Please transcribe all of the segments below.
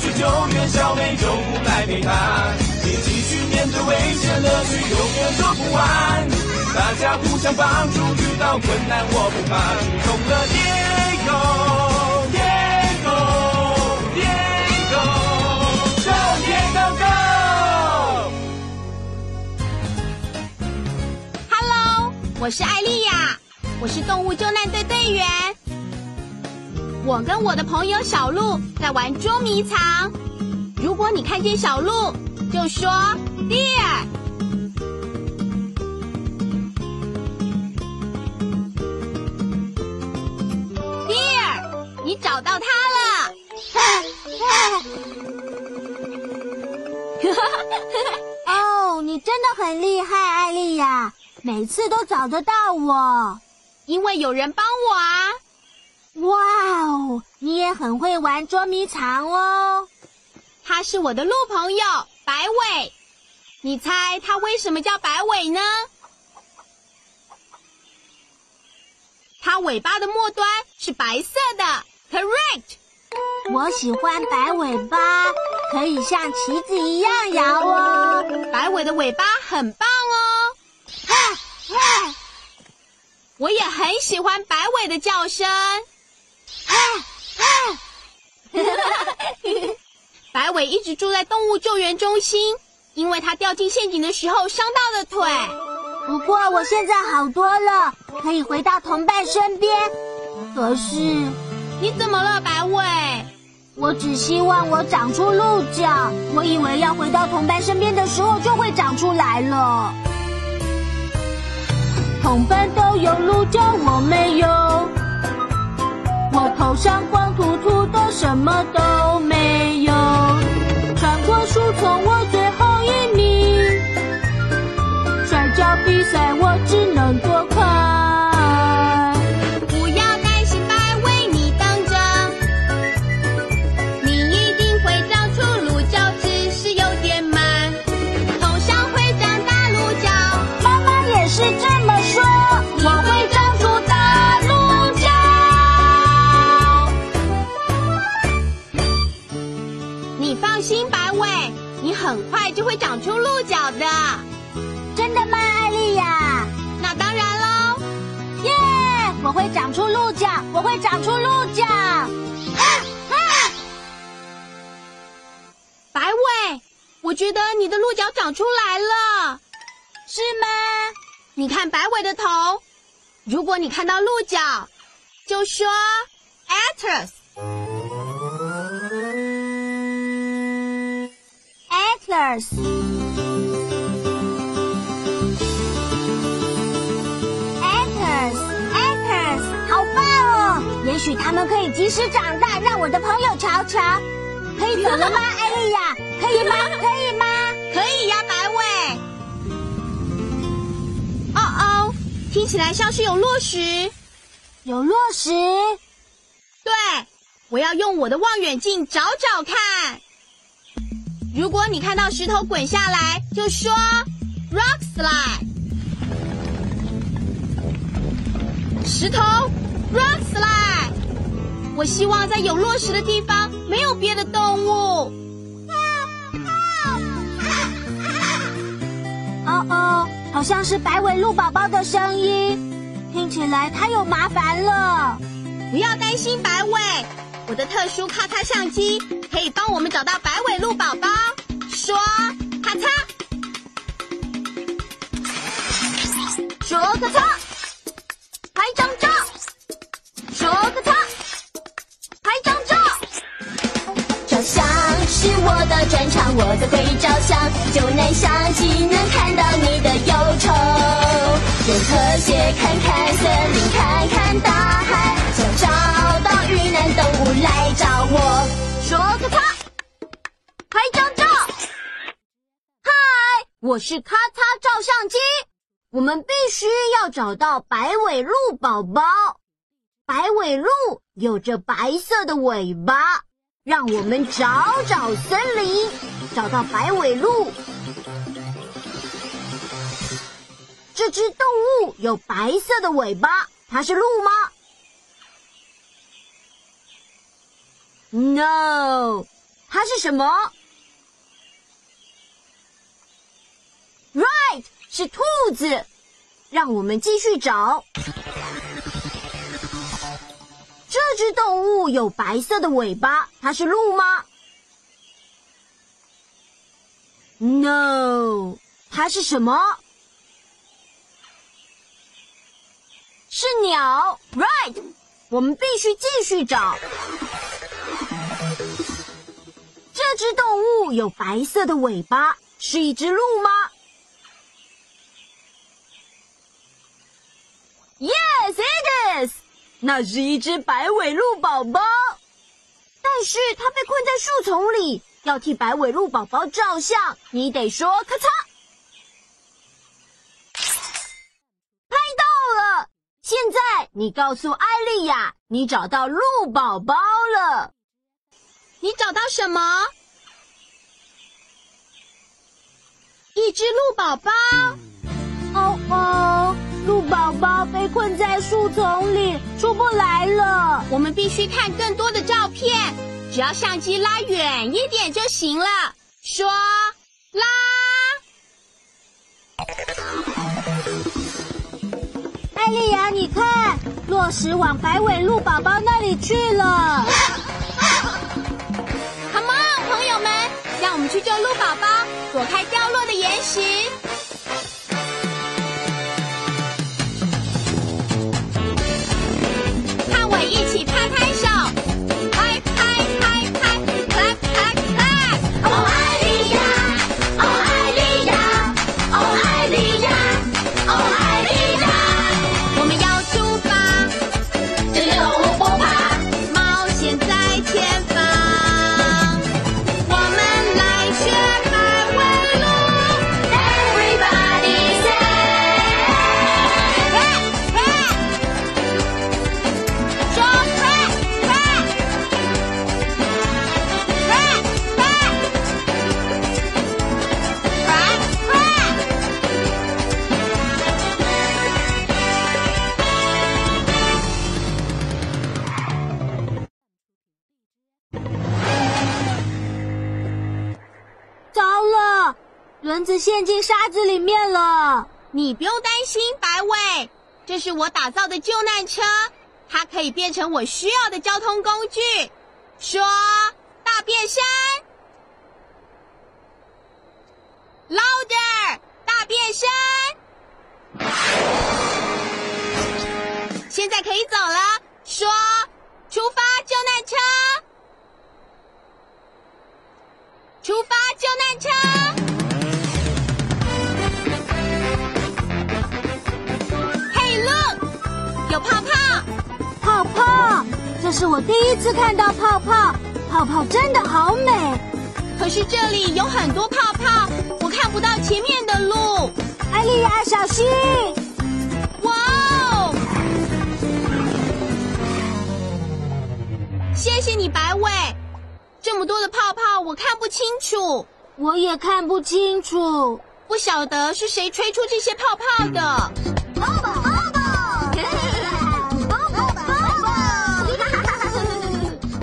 去救援小美，救护来陪他，一起去面对危险，乐趣永远说不完。大家互相帮助，遇到困难我不怕，出动了 Diego Diego Diego Go Diego Go！Hello，我是艾丽亚，我是动物救难队队员。我跟我的朋友小鹿在玩捉迷藏。如果你看见小鹿，就说 Dear。Dear，你找到它了。哦，你真的很厉害，艾丽亚，每次都找得到我。因为有人帮我啊！哇哦，你也很会玩捉迷藏哦。他是我的鹿朋友白尾，你猜他为什么叫白尾呢？它尾巴的末端是白色的，correct。我喜欢白尾巴，可以像旗子一样摇哦。白尾的尾巴很棒哦。我也很喜欢白尾的叫声。哈哈！白尾一直住在动物救援中心，因为它掉进陷阱的时候伤到了腿。不过我现在好多了，可以回到同伴身边。可是你怎么了，白尾？我只希望我长出鹿角，我以为要回到同伴身边的时候就会长出来了。同伴都有鹿角，我没有。我头上光秃秃的，什么都没有。穿过树丛，我很快就会长出鹿角的。真的吗，艾丽亚？那当然喽。耶！我会长出鹿角，我会长出鹿角。啊啊！白尾，我觉得你的鹿角长出来了，是吗？你看白尾的头。如果你看到鹿角，就说 atlas。Atlas，好棒哦！也许他们可以及时长大，让我的朋友瞧瞧。可以走了吗，艾丽亚？可以吗？可以吗？可以呀，白尾。哦哦，听起来像是有落石。有落石。对，我要用我的望远镜找找看。如果你看到石头滚下来，就说 rock slide。石头 rock slide。我希望在有落石的地方没有别的动物。哦哦，好像是白尾鹿宝宝的声音，听起来它有麻烦了。不要担心，白尾，我的特殊咔嚓相机可以帮我们找到白尾鹿宝宝。说咔嚓，说咔嚓，拍张照。说咔嚓，拍张照。照相是我的专长，我最会照相，就能相机能看到你的忧愁。用特写看看森林，看看大海，找到遇难动物来找我。说咔嚓，拍张照。嗨，我是咔嚓照相机。我们必须要找到白尾鹿宝宝。白尾鹿有着白色的尾巴，让我们找找森林，找到白尾鹿。这只动物有白色的尾巴，它是鹿吗？No，它是什么？Right，是兔子。让我们继续找。这只动物有白色的尾巴，它是鹿吗？No，它是什么？是鸟。Right，我们必须继续找。只动物有白色的尾巴，是一只鹿吗？Yes, it is。那是一只白尾鹿宝宝，但是它被困在树丛里，要替白尾鹿宝宝照相，你得说咔嚓，拍到了。现在你告诉艾丽亚，你找到鹿宝宝了。你找到什么？一只鹿宝宝。哦哦。鹿宝宝被困在树丛里，出不来了。我们必须看更多的照片，只要相机拉远一点就行了。说拉，艾丽亚，你看，落石往白尾鹿宝宝那里去了。让我们去救鹿宝宝，躲开掉落的岩石。看我一起拍拍手你不用担心，白尾，这是我打造的救难车，它可以变成我需要的交通工具。说大变身，louder，大变身，现在可以走了。说出发，救难车，出发，救难车。泡泡，泡泡，这是我第一次看到泡泡，泡泡真的好美。可是这里有很多泡泡，我看不到前面的路。艾丽亚，小心！哇哦！谢谢你，白尾。这么多的泡泡，我看不清楚。我也看不清楚，不晓得是谁吹出这些泡泡的。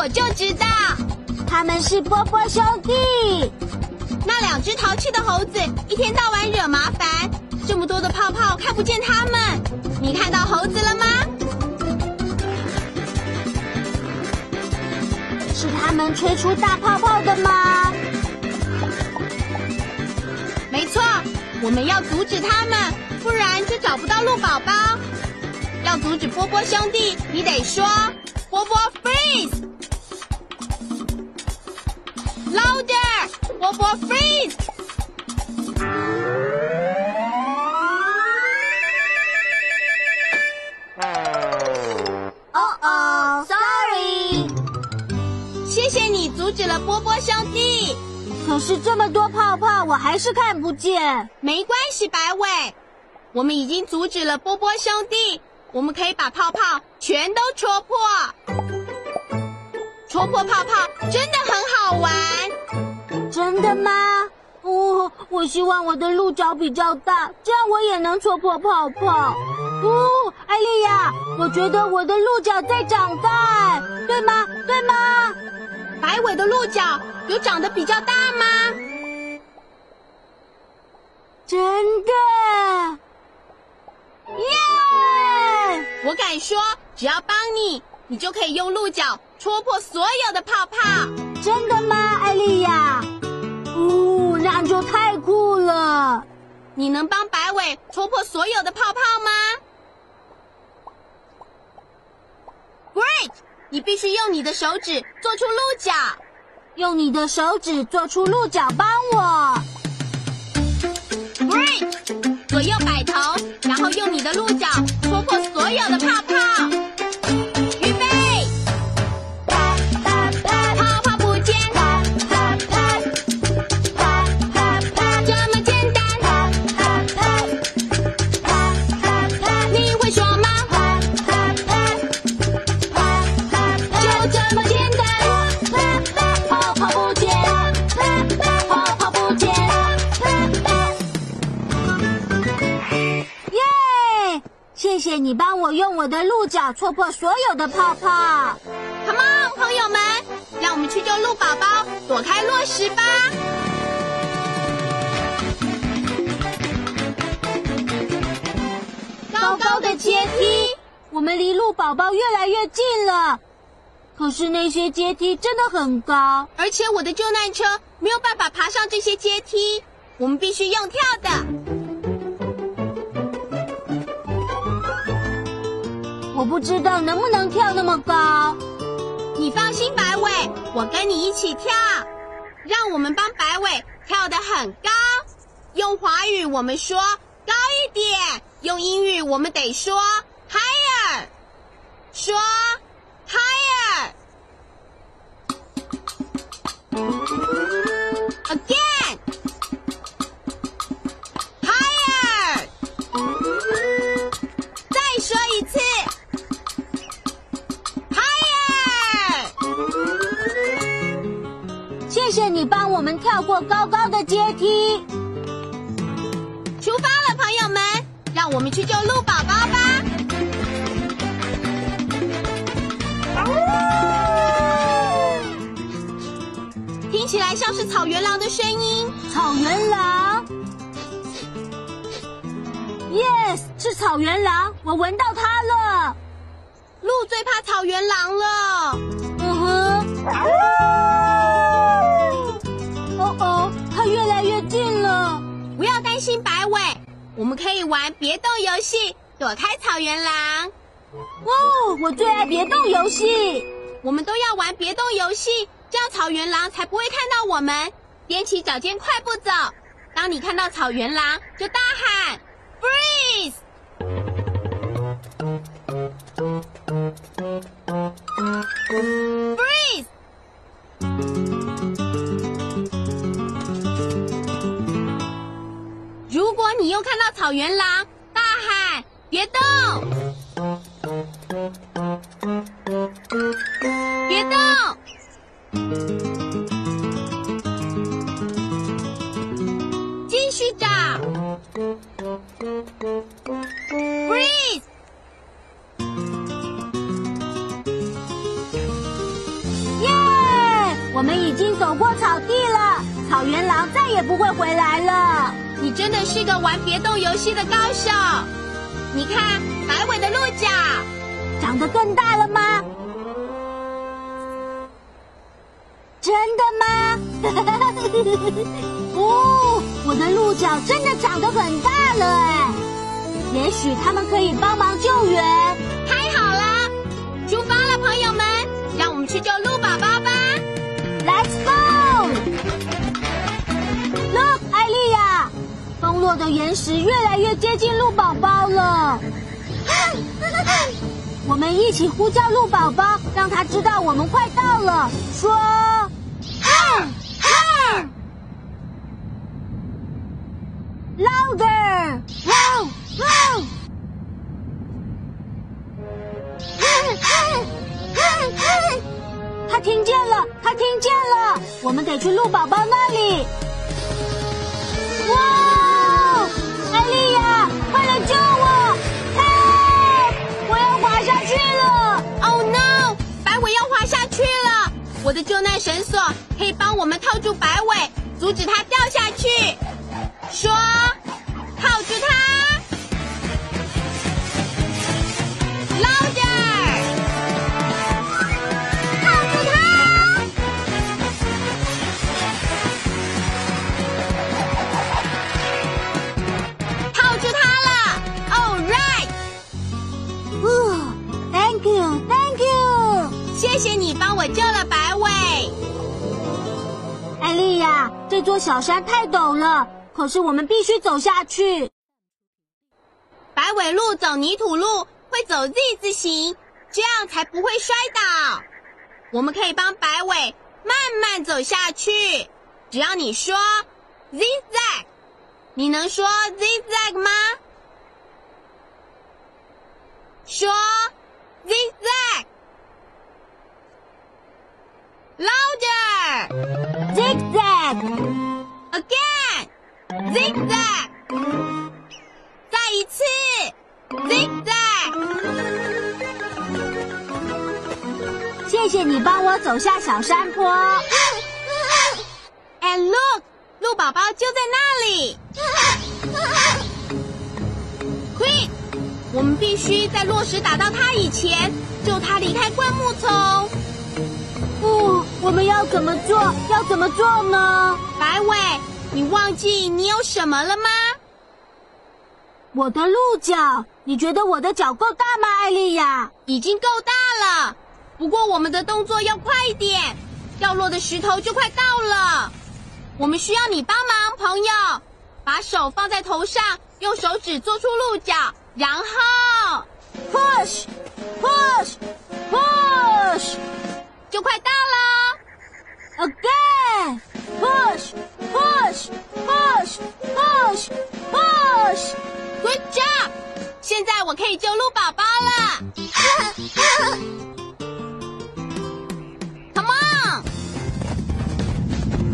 我就知道，他们是波波兄弟。那两只淘气的猴子一天到晚惹麻烦，这么多的泡泡看不见他们。你看到猴子了吗？是他们吹出大泡泡的吗？没错，我们要阻止他们，不然就找不到鹿宝宝。要阻止波波兄弟，你得说波波波波 freeze。哦哦，sorry。谢谢你阻止了波波兄弟。可是这么多泡泡，我还是看不见。没关系，白尾，我们已经阻止了波波兄弟，我们可以把泡泡全都戳破。戳破泡泡真的很好玩。真的吗？哦，我希望我的鹿角比较大，这样我也能戳破泡泡。哦，艾丽亚，我觉得我的鹿角在长大，对吗？对吗？白尾的鹿角有长得比较大吗？真的，耶！我敢说，只要帮你，你就可以用鹿角戳破所有的泡泡。真的吗，艾丽亚？哦，那就太酷了！你能帮白尾戳破所有的泡泡吗？Great！你必须用你的手指做出鹿角，用你的手指做出鹿角，帮我。Great！左右摆头，然后用你的鹿角戳破所有的泡泡。我的鹿角戳破所有的泡泡。Come on，朋友们，让我们去救鹿宝宝，躲开落石吧。高高的阶梯，我们离鹿宝宝越来越近了。可是那些阶梯真的很高，而且我的救难车没有办法爬上这些阶梯，我们必须用跳的。我不知道能不能跳那么高。你放心，白尾，我跟你一起跳。让我们帮白尾跳得很高。用华语我们说高一点，用英语我们得说 higher。说 higher。Again。谢谢你帮我们跳过高高的阶梯。出发了，朋友们，让我们去救鹿宝宝吧！听起来像是草原狼的声音。草原狼，yes，是草原狼，我闻到它了。鹿最怕草原狼了。嗯哼。我们可以玩别动游戏，躲开草原狼。哦，我最爱别动游戏。我们都要玩别动游戏，这样草原狼才不会看到我们。踮起脚尖，快步走。当你看到草原狼，就大喊 “freeze”。freeze。看到草原狼，大喊别动，别动。继续找，freeze。耶！我们已经走过草地了，草原狼再也不会回来了。你真的是个玩别动游戏的高手。你看，白尾的鹿角，长得更大了吗？真的吗？哦，我的鹿角真的长得很大了哎！也许他们可以帮忙救援。太好了！出发了，朋友们，让我们去救鹿宝宝落的岩石越来越接近鹿宝宝了。我们一起呼叫鹿宝宝，让他知道我们快到了。说，louder，哇哇！他听见了，他听见了，我们得去鹿宝宝那里。哇！我的救难绳索可以帮我们套住白尾，阻止它掉下去。说，套住它。谢这座小山太陡了，可是我们必须走下去。白尾鹿走泥土路会走 Z 字形，这样才不会摔倒。我们可以帮白尾慢慢走下去，只要你说 zigzag，你能说 zigzag 吗？说 zigzag。Louder! Zigzag! Again! Zigzag! 再一次！Zigzag! 谢谢你帮我走下小山坡。And look! 鹿宝宝就在那里。Quick! 我们必须在落石打到它以前，救它离开灌木丛。不，我们要怎么做？要怎么做呢？白尾，你忘记你有什么了吗？我的鹿角。你觉得我的脚够大吗，艾丽亚？已经够大了。不过我们的动作要快一点，掉落的石头就快到了。我们需要你帮忙，朋友。把手放在头上，用手指做出鹿角，然后 push push push。就快到了！Again, push, push, push, push, push. Good job！现在我可以救鹿宝宝了。Come on!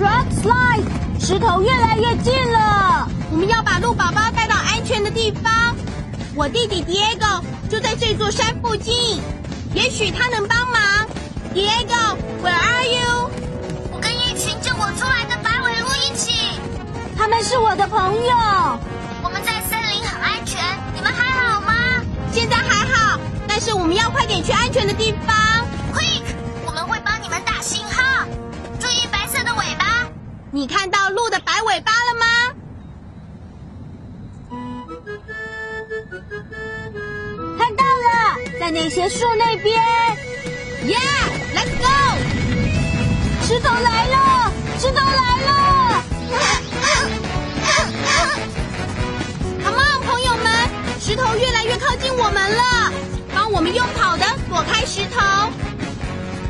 Rock slide，石头越来越近了。我们要把鹿宝宝带到安全的地方。我弟弟 Diego 就在这座山附近，也许他能帮忙。Diego，Where are you？他们是我的朋友。我们在森林很安全，你们还好吗？现在还好，但是我们要快点去安全的地方。Quick，我们会帮你们打信号。注意白色的尾巴。你看到鹿的白尾巴了吗？看到了，在那些树那边。Yeah，let's go！石头来了，石头来了！Come on，朋友们，石头越来越靠近我们了，帮我们用跑的躲开石头。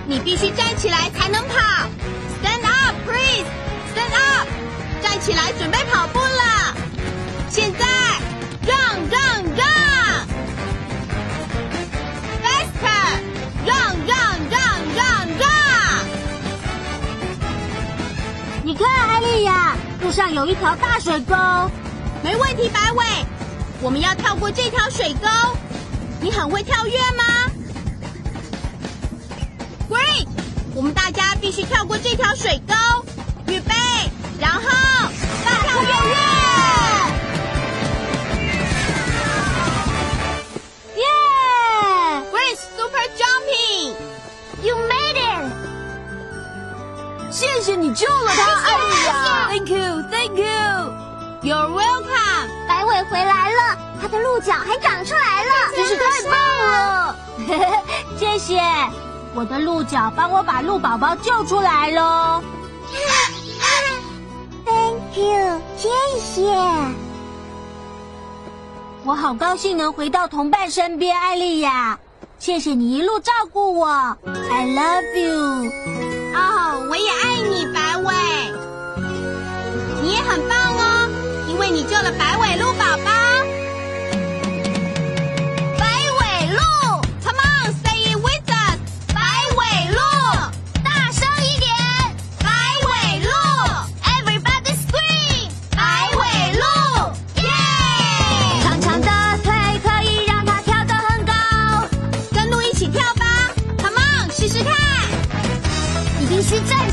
你必须站起来才能跑。Stand up，please！Stand up！站起来，准备跑步了。现在，上有一条大水沟。没问题，白尾，我们要跳过这条水沟。你很会跳跃吗？Great，我们大家必须跳过这条水沟。预备，然后谢谢你救了他，艾丽亚。Thank you, thank you. You're welcome. 白尾回来了，它的鹿角还长出来了，真是太棒了！谢谢，我的鹿角帮我把鹿宝宝救出来喽。Thank you，谢谢。我好高兴能回到同伴身边，艾丽亚。谢谢你一路照顾我，I love you。哦，我也爱你，白尾。你也很棒哦，因为你救了白尾鹿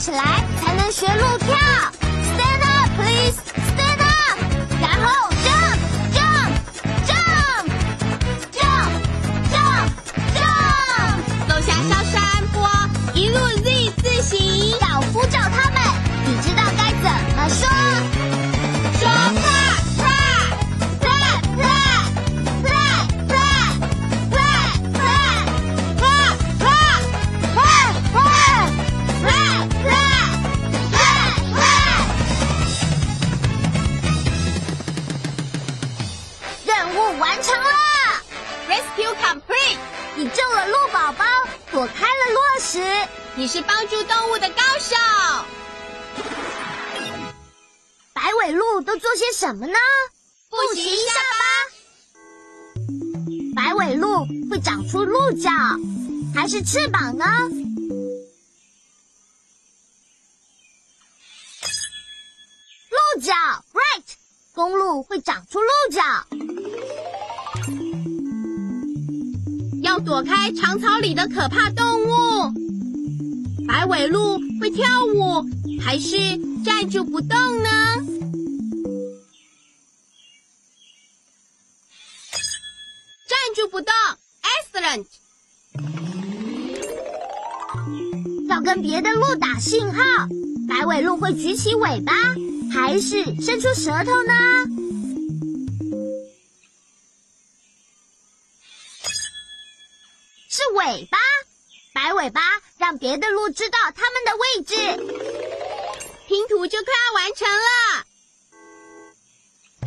起来才能学路跳。complete。你救了鹿宝宝，躲开了落石。你是帮助动物的高手。白尾鹿都做些什么呢？复习一下吧。白尾鹿会长出鹿角，还是翅膀呢？鹿角，right。公鹿会长出鹿角。要躲开长草里的可怕动物。白尾鹿会跳舞，还是站住不动呢？站住不动，excellent。要跟别的鹿打信号，白尾鹿会举起尾巴，还是伸出舌头呢？尾巴，白尾巴让别的鹿知道它们的位置。拼图就快要完成了。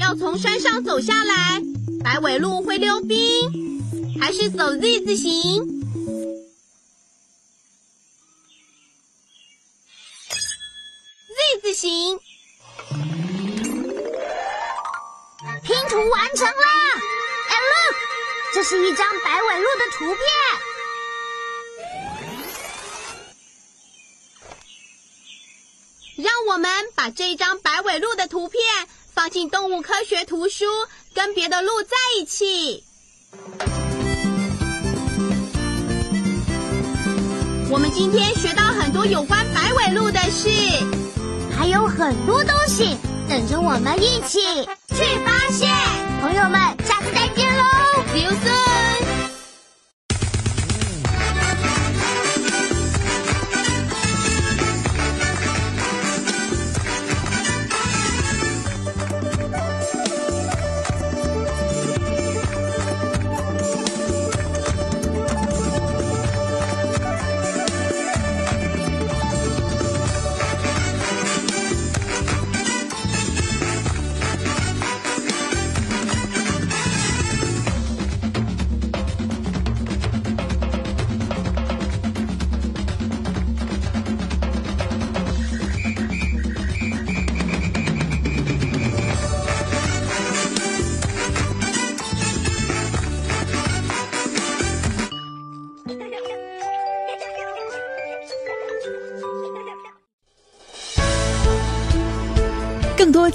要从山上走下来，白尾鹿会溜冰，还是走 Z 字形？Z 字形。拼图完成了哎 look，这是一张白尾鹿的图片。让我们把这一张白尾鹿的图片放进动物科学图书，跟别的鹿在一起。我们今天学到很多有关白尾鹿的事。还有很多东西等着我们一起去发现。朋友们，下次再见喽！See you soon。